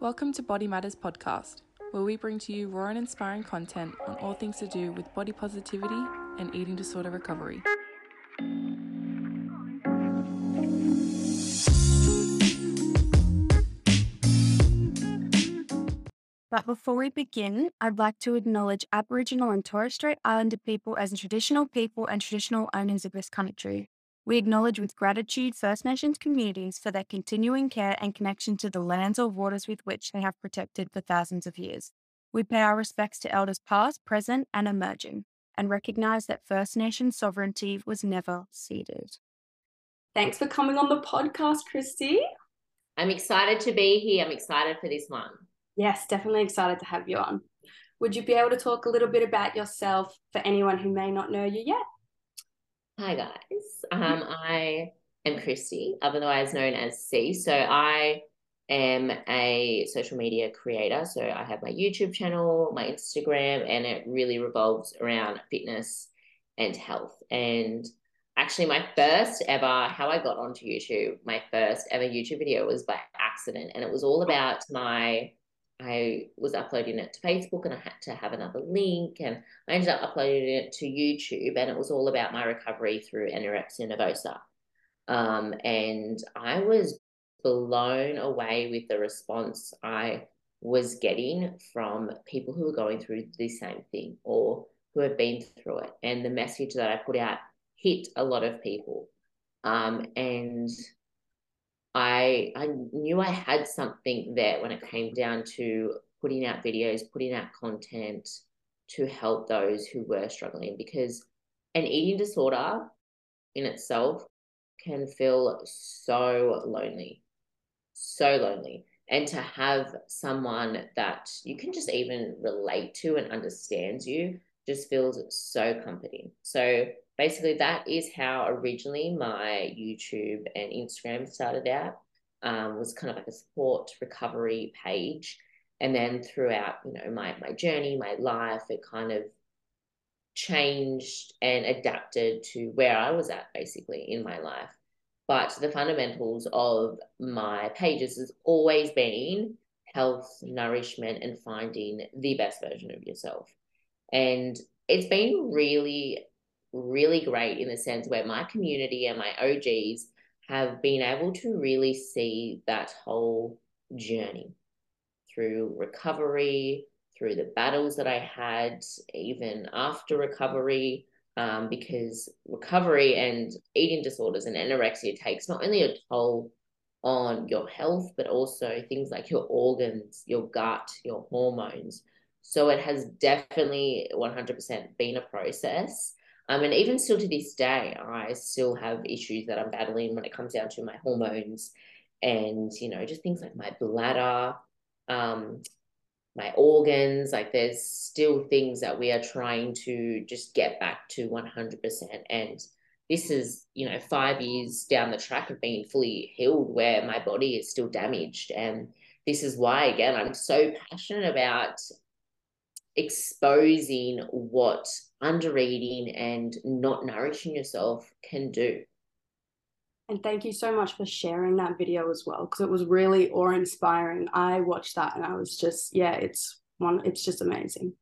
Welcome to Body Matters Podcast, where we bring to you raw and inspiring content on all things to do with body positivity and eating disorder recovery. But before we begin, I'd like to acknowledge Aboriginal and Torres Strait Islander people as traditional people and traditional owners of this country. We acknowledge with gratitude First Nations communities for their continuing care and connection to the lands or waters with which they have protected for thousands of years. We pay our respects to elders past, present, and emerging, and recognise that First Nation sovereignty was never ceded. Thanks for coming on the podcast, Christie. I'm excited to be here. I'm excited for this one. Yes, definitely excited to have you on. Would you be able to talk a little bit about yourself for anyone who may not know you yet? Hi, guys. Um, I am Christie, otherwise known as C. So I am a social media creator. So I have my YouTube channel, my Instagram, and it really revolves around fitness and health. And actually, my first ever, how I got onto YouTube, my first ever YouTube video was by accident. And it was all about my I was uploading it to Facebook and I had to have another link and I ended up uploading it to YouTube and it was all about my recovery through anorexia nervosa. Um, and I was blown away with the response I was getting from people who were going through the same thing or who have been through it. And the message that I put out hit a lot of people. Um, and I I knew I had something there when it came down to putting out videos, putting out content to help those who were struggling because an eating disorder in itself can feel so lonely, so lonely. And to have someone that you can just even relate to and understands you just feels so comforting. So basically that is how originally my YouTube and Instagram started out. Um, was kind of like a support recovery page. And then throughout, you know, my my journey, my life, it kind of changed and adapted to where I was at basically in my life. But the fundamentals of my pages has always been health, nourishment, and finding the best version of yourself. And it's been really really great in the sense where my community and my OGs have been able to really see that whole journey through recovery, through the battles that I had, even after recovery, um, because recovery and eating disorders and anorexia takes not only a toll on your health, but also things like your organs, your gut, your hormones. So it has definitely 100% been a process. Um, and even still to this day, I still have issues that I'm battling when it comes down to my hormones and, you know, just things like my bladder, um, my organs. Like there's still things that we are trying to just get back to 100%. And this is, you know, five years down the track of being fully healed where my body is still damaged. And this is why, again, I'm so passionate about exposing what under eating and not nourishing yourself can do. And thank you so much for sharing that video as well, because it was really awe inspiring. I watched that and I was just, yeah, it's one, it's just amazing.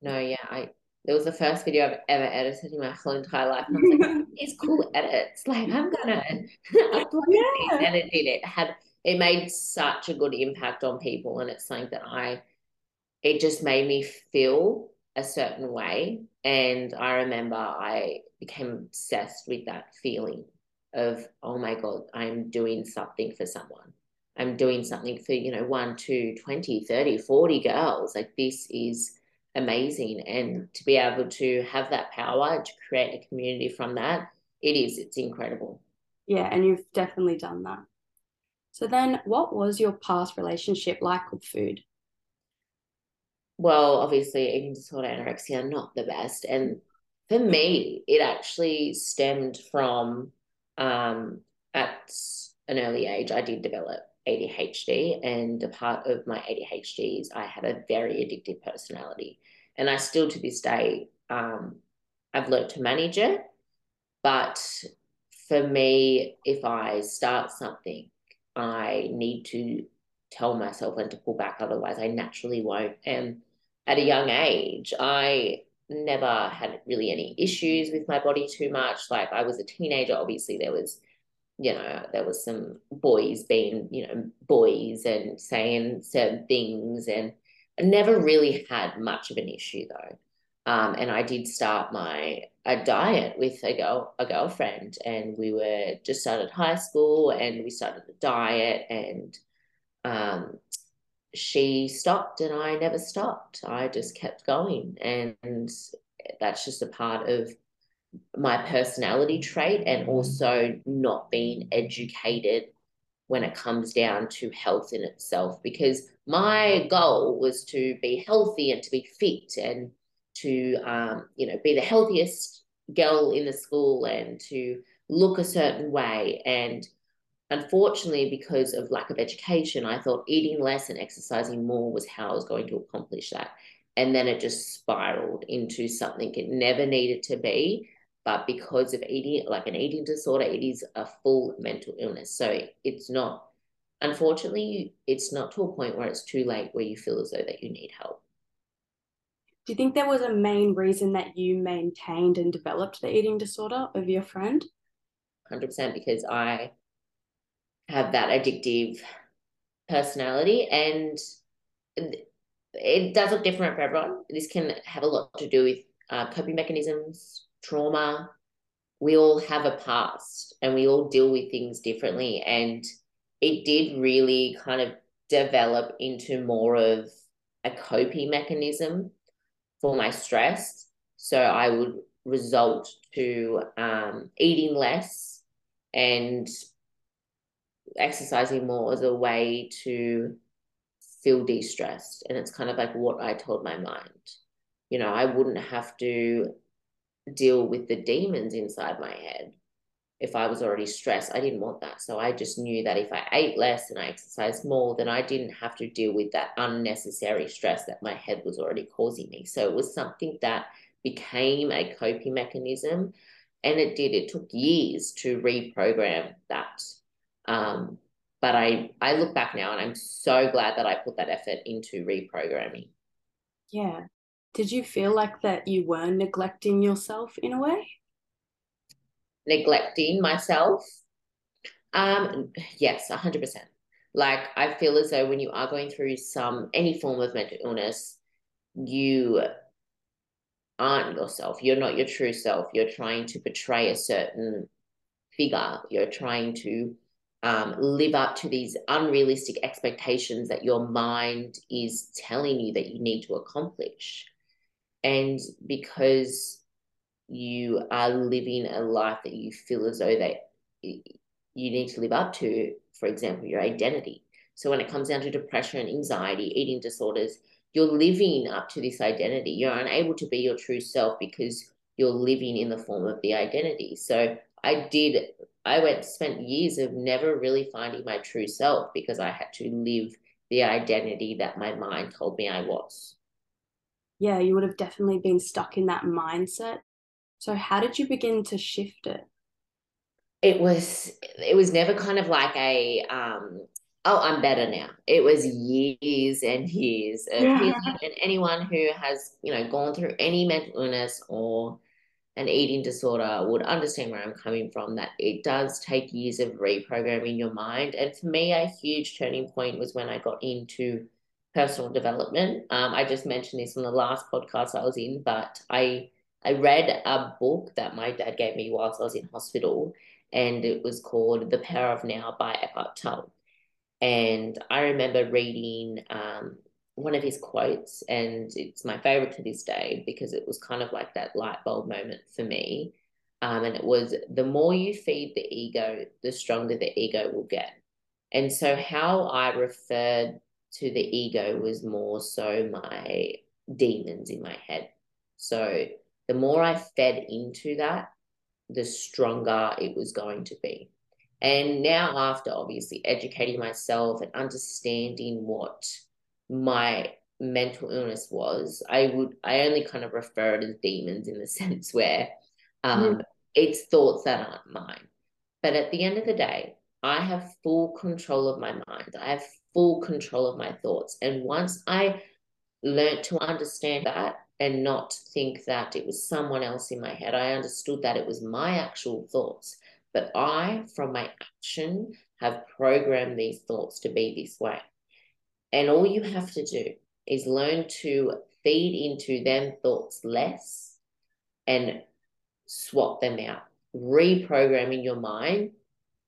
No, yeah, I, it was the first video I've ever edited in my whole entire life. And I was like, these cool edits. Like, I'm gonna upload yeah. And it did. It had, it made such a good impact on people. And it's something that I, it just made me feel a certain way. And I remember I became obsessed with that feeling of, oh my God, I'm doing something for someone. I'm doing something for, you know, one, two, 20, 30, 40 girls. Like this is amazing. And to be able to have that power to create a community from that, it is, it's incredible. Yeah. And you've definitely done that. So then what was your past relationship like with food? Well, obviously, eating disorder, anorexia, are not the best. And for me, it actually stemmed from um, at an early age, I did develop ADHD, and a part of my ADHD is I had a very addictive personality, and I still to this day, um, I've learned to manage it. But for me, if I start something, I need to tell myself when to pull back, otherwise, I naturally won't. And at a young age, I never had really any issues with my body too much. Like I was a teenager, obviously, there was you know, there was some boys being, you know, boys and saying certain things, and I never really had much of an issue though. Um, and I did start my a diet with a girl a girlfriend, and we were just started high school, and we started the diet, and um, she stopped, and I never stopped. I just kept going, and that's just a part of my personality trait and also not being educated when it comes down to health in itself because my goal was to be healthy and to be fit and to um, you know be the healthiest girl in the school and to look a certain way and unfortunately because of lack of education i thought eating less and exercising more was how i was going to accomplish that. And then it just spiraled into something it never needed to be. But because of eating like an eating disorder it is a full mental illness. So it's not unfortunately it's not to a point where it's too late where you feel as though that you need help. Do you think there was a main reason that you maintained and developed the eating disorder of your friend? 100% because i have that addictive personality and it does look different for everyone this can have a lot to do with uh, coping mechanisms trauma. We all have a past and we all deal with things differently. And it did really kind of develop into more of a coping mechanism for my stress. So I would result to um, eating less and exercising more as a way to feel de-stressed and it's kind of like what i told my mind you know i wouldn't have to deal with the demons inside my head if I was already stressed. I didn't want that. So I just knew that if I ate less and I exercised more, then I didn't have to deal with that unnecessary stress that my head was already causing me. So it was something that became a coping mechanism. And it did, it took years to reprogram that. Um, but I, I look back now and I'm so glad that I put that effort into reprogramming. Yeah did you feel like that you were neglecting yourself in a way? Neglecting myself? Um, yes, 100%. Like, I feel as though when you are going through some, any form of mental illness, you aren't yourself. You're not your true self. You're trying to portray a certain figure. You're trying to um, live up to these unrealistic expectations that your mind is telling you that you need to accomplish. And because you are living a life that you feel as though that you need to live up to, for example, your identity. So when it comes down to depression, anxiety, eating disorders, you're living up to this identity. You're unable to be your true self because you're living in the form of the identity. So I did, I went, spent years of never really finding my true self because I had to live the identity that my mind told me I was yeah, you would have definitely been stuck in that mindset. So how did you begin to shift it? It was it was never kind of like a um oh I'm better now. It was years and years of yeah. and anyone who has, you know, gone through any mental illness or an eating disorder would understand where I'm coming from that it does take years of reprogramming your mind. And for me, a huge turning point was when I got into personal development. Um, I just mentioned this on the last podcast I was in, but I I read a book that my dad gave me whilst I was in hospital, and it was called The Power of Now by Eckhart Tolle. And I remember reading um, one of his quotes, and it's my favorite to this day because it was kind of like that light bulb moment for me. Um, and it was the more you feed the ego, the stronger the ego will get. And so, how I referred to the ego was more so my demons in my head. So the more I fed into that, the stronger it was going to be. And now, after obviously educating myself and understanding what my mental illness was, I would I only kind of refer it as demons in the sense where um, mm. it's thoughts that aren't mine. But at the end of the day, I have full control of my mind. I have full control of my thoughts. And once I learned to understand that and not think that it was someone else in my head, I understood that it was my actual thoughts. But I, from my action, have programmed these thoughts to be this way. And all you have to do is learn to feed into them thoughts less and swap them out. Reprogramming your mind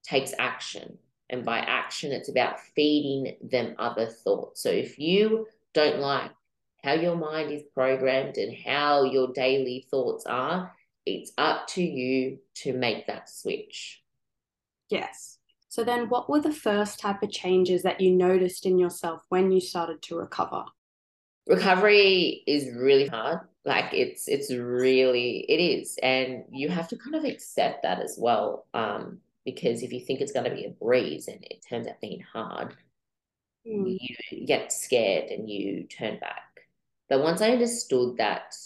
takes action. And by action, it's about feeding them other thoughts. So if you don't like how your mind is programmed and how your daily thoughts are, it's up to you to make that switch. Yes. So then what were the first type of changes that you noticed in yourself when you started to recover? Recovery is really hard. Like it's it's really it is. And you have to kind of accept that as well. Um, because if you think it's gonna be a breeze and it turns out being hard, mm. you get scared and you turn back. But once I understood that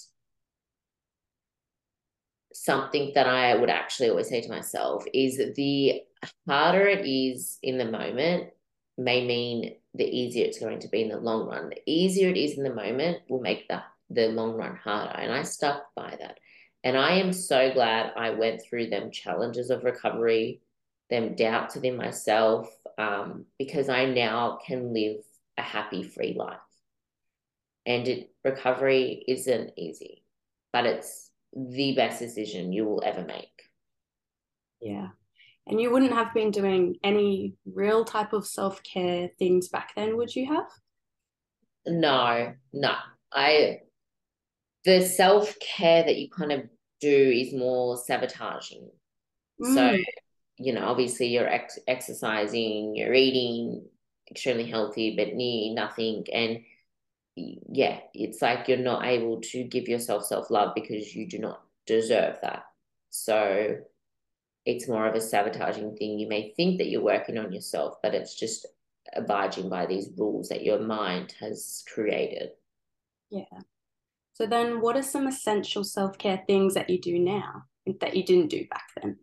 something that I would actually always say to myself is the harder it is in the moment may mean the easier it's going to be in the long run. The easier it is in the moment will make the, the long run harder. And I stuck by that. And I am so glad I went through them challenges of recovery, them doubts within myself, um, because I now can live a happy, free life. And it, recovery isn't easy, but it's the best decision you will ever make. Yeah. And you wouldn't have been doing any real type of self care things back then, would you have? No, no. I the self care that you kind of do is more sabotaging. Mm. So, you know, obviously you're ex- exercising, you're eating extremely healthy, but near nothing. And yeah, it's like you're not able to give yourself self love because you do not deserve that. So, it's more of a sabotaging thing. You may think that you're working on yourself, but it's just abiding by these rules that your mind has created. Yeah. So then what are some essential self-care things that you do now that you didn't do back then?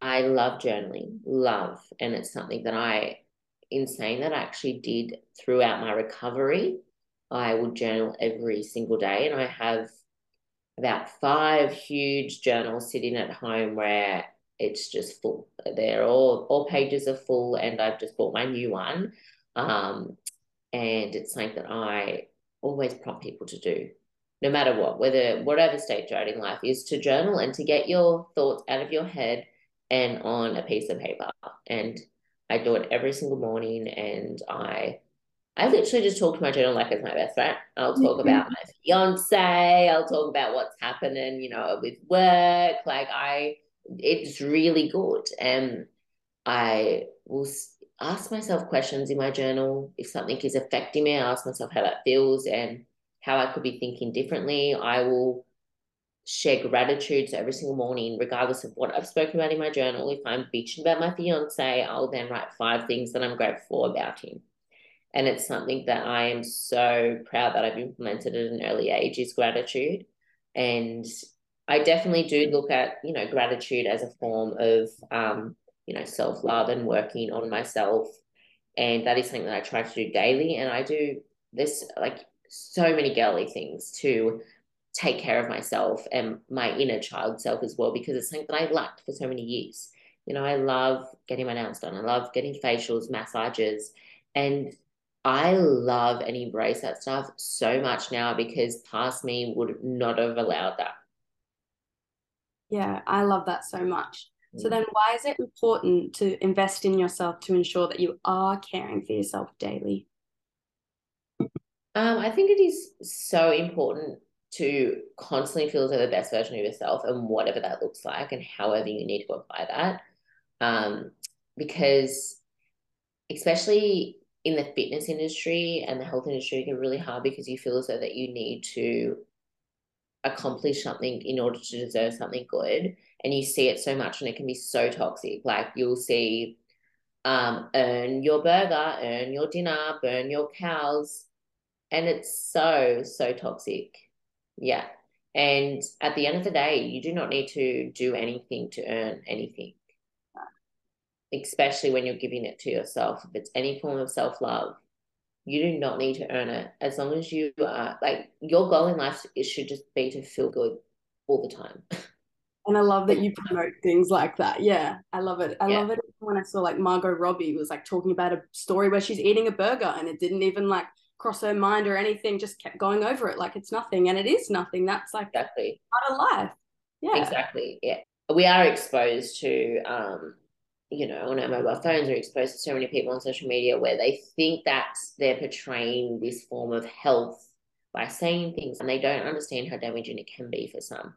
I love journaling, love. And it's something that I, in saying that, I actually did throughout my recovery. I would journal every single day, and I have about five huge journals sitting at home where it's just full. They're all all pages are full, and I've just bought my new one. Um, and it's something that I always prompt people to do, no matter what, whether whatever stage you're in life, is to journal and to get your thoughts out of your head and on a piece of paper. And I do it every single morning, and I I literally just talk to my journal like it's my best friend. I'll talk mm-hmm. about my fiance. I'll talk about what's happening, you know, with work. Like I, it's really good. And I will ask myself questions in my journal. If something is affecting me, I ask myself how that feels and how I could be thinking differently. I will share gratitudes every single morning, regardless of what I've spoken about in my journal, if I'm bitching about my fiance, I'll then write five things that I'm grateful about him and it's something that I am so proud that I've implemented at an early age is gratitude. And I definitely do look at, you know, gratitude as a form of, um, you know, self love and working on myself. And that is something that I try to do daily. And I do this like so many girly things to take care of myself and my inner child self as well, because it's something that I lacked for so many years. You know, I love getting my nails done. I love getting facials, massages, and I love and embrace that stuff so much now because past me would not have allowed that. Yeah, I love that so much. Mm. So then why is it important to invest in yourself to ensure that you are caring for yourself daily? Um, I think it is so important to constantly feel as the best version of yourself and whatever that looks like and however you need to apply that. Um, because especially in the fitness industry and the health industry get really hard because you feel as though that you need to accomplish something in order to deserve something good. And you see it so much and it can be so toxic. Like you'll see um earn your burger earn your dinner burn your cows and it's so so toxic yeah and at the end of the day you do not need to do anything to earn anything especially when you're giving it to yourself, if it's any form of self love, you do not need to earn it. As long as you are like your goal in life, it should just be to feel good all the time. And I love that you promote things like that. Yeah, I love it. I yeah. love it when I saw like Margot Robbie was like talking about a story where she's eating a burger and it didn't even like cross her mind or anything, just kept going over it like it's nothing. And it is nothing. That's like exactly part of life. Yeah. Exactly. Yeah. We are exposed to um you know, on our mobile phones we're exposed to so many people on social media where they think that they're portraying this form of health by saying things and they don't understand how damaging it can be for some.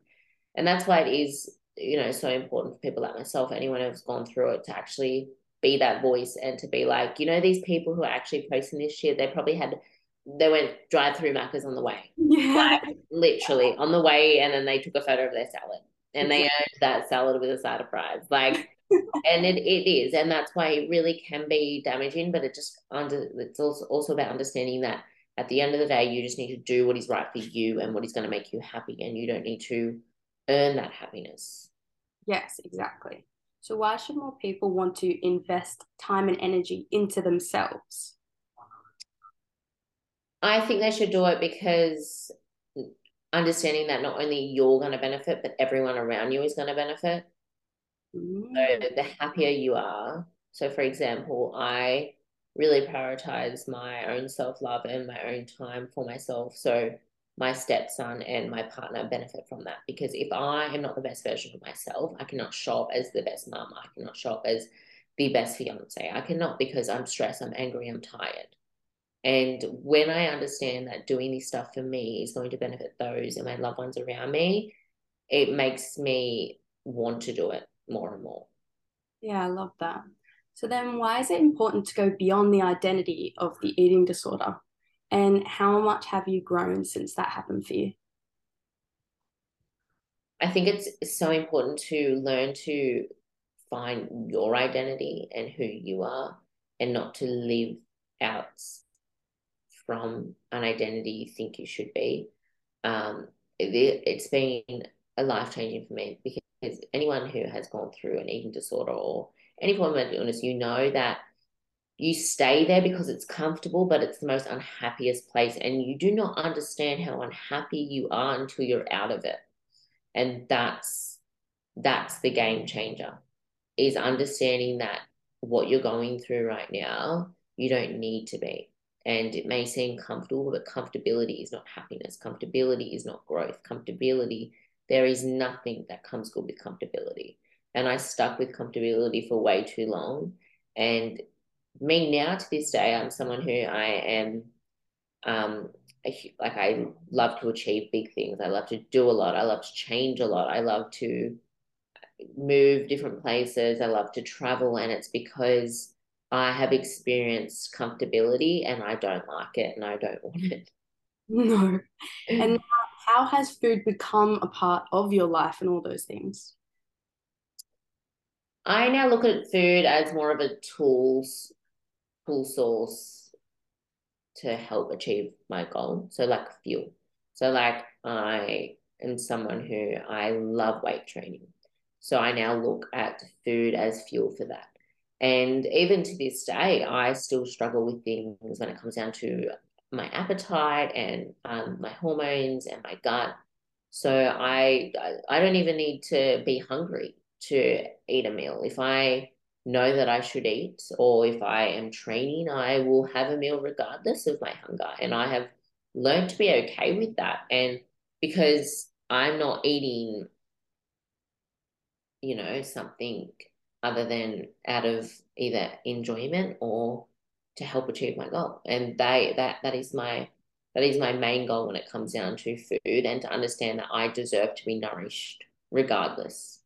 And that's why it is, you know, so important for people like myself, anyone who's gone through it, to actually be that voice and to be like, you know, these people who are actually posting this shit, they probably had they went drive through Macca's on the way. Yeah. Like, literally on the way and then they took a photo of their salad. And they earned that salad with a side of fries. Like and it, it is and that's why it really can be damaging but it just under it's also also about understanding that at the end of the day you just need to do what is right for you and what is going to make you happy and you don't need to earn that happiness yes exactly so why should more people want to invest time and energy into themselves i think they should do it because understanding that not only you're going to benefit but everyone around you is going to benefit Mm. So the happier you are. So, for example, I really prioritize my own self love and my own time for myself. So, my stepson and my partner benefit from that because if I am not the best version of myself, I cannot show up as the best mom. I cannot show up as the best fiance. I cannot because I'm stressed, I'm angry, I'm tired. And when I understand that doing this stuff for me is going to benefit those and my loved ones around me, it makes me want to do it more and more. Yeah, I love that. So then why is it important to go beyond the identity of the eating disorder? And how much have you grown since that happened for you? I think it's so important to learn to find your identity and who you are and not to live out from an identity you think you should be. Um, it, it's been a life changing for me because anyone who has gone through an eating disorder or any form of mental illness, you know that you stay there because it's comfortable, but it's the most unhappiest place. And you do not understand how unhappy you are until you're out of it. And that's that's the game changer is understanding that what you're going through right now, you don't need to be. And it may seem comfortable, but comfortability is not happiness. Comfortability is not growth. Comfortability there is nothing that comes good with comfortability. And I stuck with comfortability for way too long. And me now to this day, I'm someone who I am, um, like I love to achieve big things. I love to do a lot. I love to change a lot. I love to move different places. I love to travel. And it's because I have experienced comfortability and I don't like it and I don't want it. No. And how has food become a part of your life and all those things? I now look at food as more of a tools source to help achieve my goal. So like fuel. So like I am someone who I love weight training. So I now look at food as fuel for that. And even to this day, I still struggle with things when it comes down to my appetite and um, my hormones and my gut. So I I don't even need to be hungry to eat a meal. If I know that I should eat or if I am training, I will have a meal regardless of my hunger. And I have learned to be okay with that. And because I'm not eating, you know, something other than out of either enjoyment or to help achieve my goal. And they that that is my that is my main goal when it comes down to food and to understand that I deserve to be nourished regardless.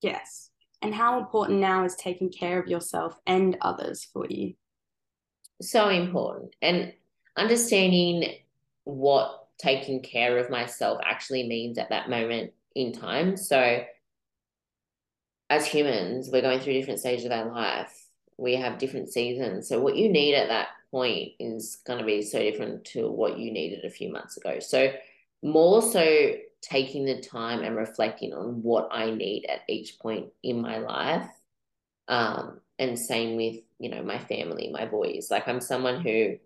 Yes. And how important now is taking care of yourself and others for you? So important. And understanding what taking care of myself actually means at that moment in time. So as humans, we're going through different stages of our life we have different seasons. So what you need at that point is going to be so different to what you needed a few months ago. So more so taking the time and reflecting on what I need at each point in my life Um, and same with, you know, my family, my boys. Like I'm someone who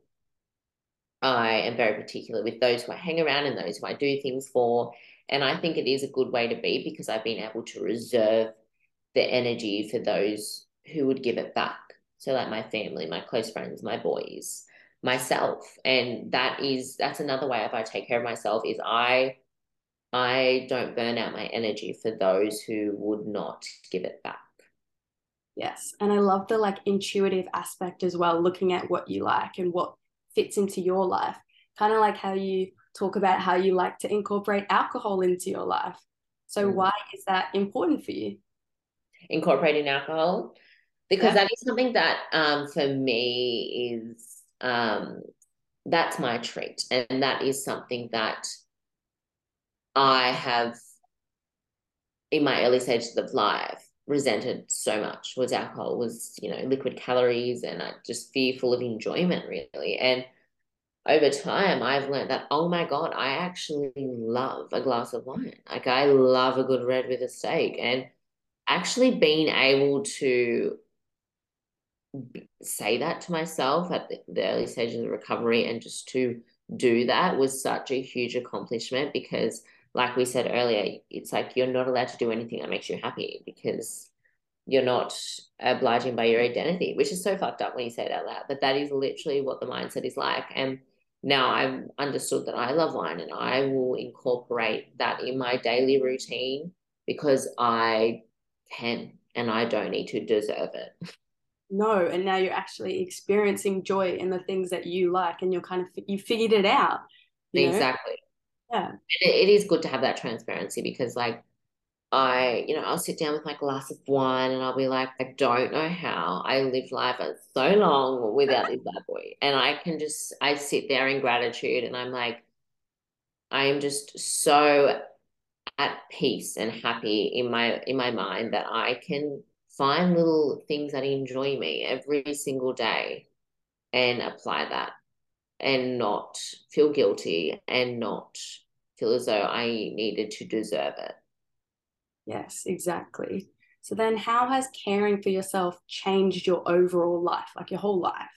I am very particular with those who I hang around and those who I do things for. And I think it is a good way to be because I've been able to reserve the energy for those who would give it back. So like my family, my close friends, my boys, myself. And that is that's another way if I take care of myself is I I don't burn out my energy for those who would not give it back. Yes. And I love the like intuitive aspect as well, looking at what you like and what fits into your life. Kind of like how you talk about how you like to incorporate alcohol into your life. So, mm. why is that important for you? Incorporating alcohol? Because yeah. that is something that um, for me is um, that's my treat. And that is something that I have in my early stages of life resented so much was alcohol was you know liquid calories and I just fearful of enjoyment really. And over time I've learned that oh my god I actually love a glass of wine. Like I love a good red with a steak. And actually being able to say that to myself at the, the early stages of recovery and just to do that was such a huge accomplishment because like we said earlier, it's like you're not allowed to do anything that makes you happy because you're not obliging by your identity, which is so fucked up when you say it out loud. But that is literally what the mindset is like. And now I've understood that I love wine and I will incorporate that in my daily routine because I can and I don't need to deserve it. No, and now you're actually experiencing joy in the things that you like and you're kind of you figured it out. Exactly. Know? Yeah. It, it is good to have that transparency because like I, you know, I'll sit down with my glass of wine and I'll be like, I don't know how I lived life for so long without this bad boy. And I can just, I sit there in gratitude and I'm like, I am just so at peace and happy in my in my mind that I can find little things that enjoy me every single day and apply that and not feel guilty and not feel as though I needed to deserve it. Yes, exactly. So then how has caring for yourself changed your overall life, like your whole life?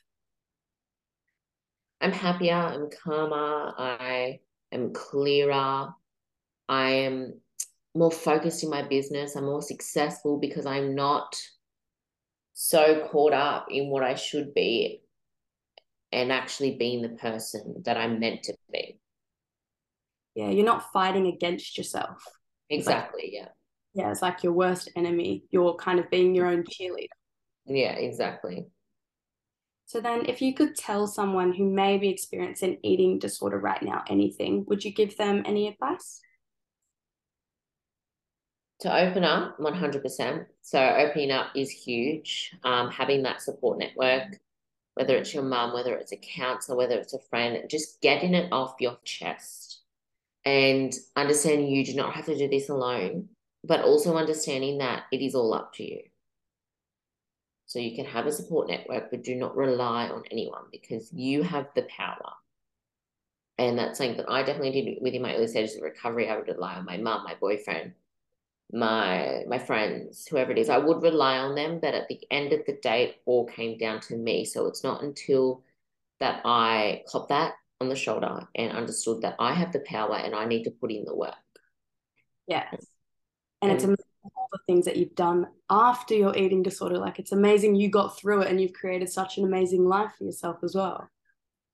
I'm happier, I'm calmer, I am clearer, I am more focused in my business, I'm more successful because I'm not so caught up in what I should be and actually being the person that I'm meant to be. Yeah, you're not fighting against yourself. Exactly, like, yeah yeah, it's like your worst enemy. You're kind of being your own cheerleader. Yeah, exactly. So then, if you could tell someone who may be experiencing eating disorder right now anything, would you give them any advice? To open up 100%. So, opening up is huge. Um, having that support network, whether it's your mum, whether it's a counselor, whether it's a friend, just getting it off your chest and understanding you do not have to do this alone but also understanding that it is all up to you. So you can have a support network, but do not rely on anyone because you have the power. And that's something that I definitely did within my early stages of recovery. I would rely on my mum, my boyfriend, my my friends, whoever it is. I would rely on them, but at the end of the day, it all came down to me. So it's not until that I caught that on the shoulder and understood that I have the power and I need to put in the work. Yes. Mm. And it's amazing all the things that you've done after your eating disorder. Like it's amazing you got through it and you've created such an amazing life for yourself as well.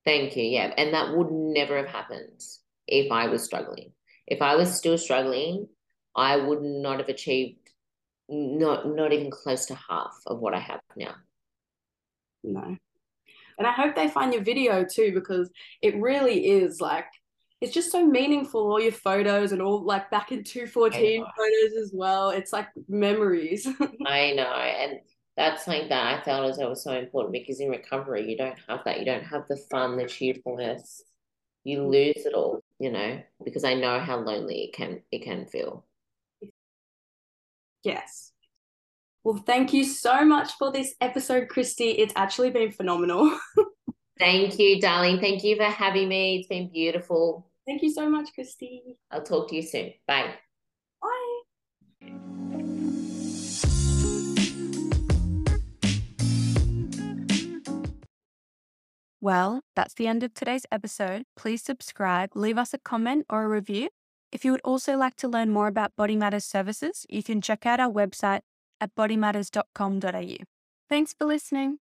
Thank you. Yeah. And that would never have happened if i was struggling. If i was still struggling i would not have achieved not not even close to half of what i have now. No and i hope they find your video too because it really is like it's just so meaningful all your photos and all like back in 214 photos as well. It's like memories. I know and that's something that i felt as though was so important because in recovery you don't have that. You don't have the fun the cheerfulness. You lose it all you know because i know how lonely it can it can feel. Yes well, thank you so much for this episode, Christie. It's actually been phenomenal. thank you, darling. Thank you for having me. It's been beautiful. Thank you so much, Christie. I'll talk to you soon. Bye. Bye. Well, that's the end of today's episode. Please subscribe, leave us a comment or a review. If you would also like to learn more about Body Matters services, you can check out our website at bodymatters.com.au. Thanks for listening.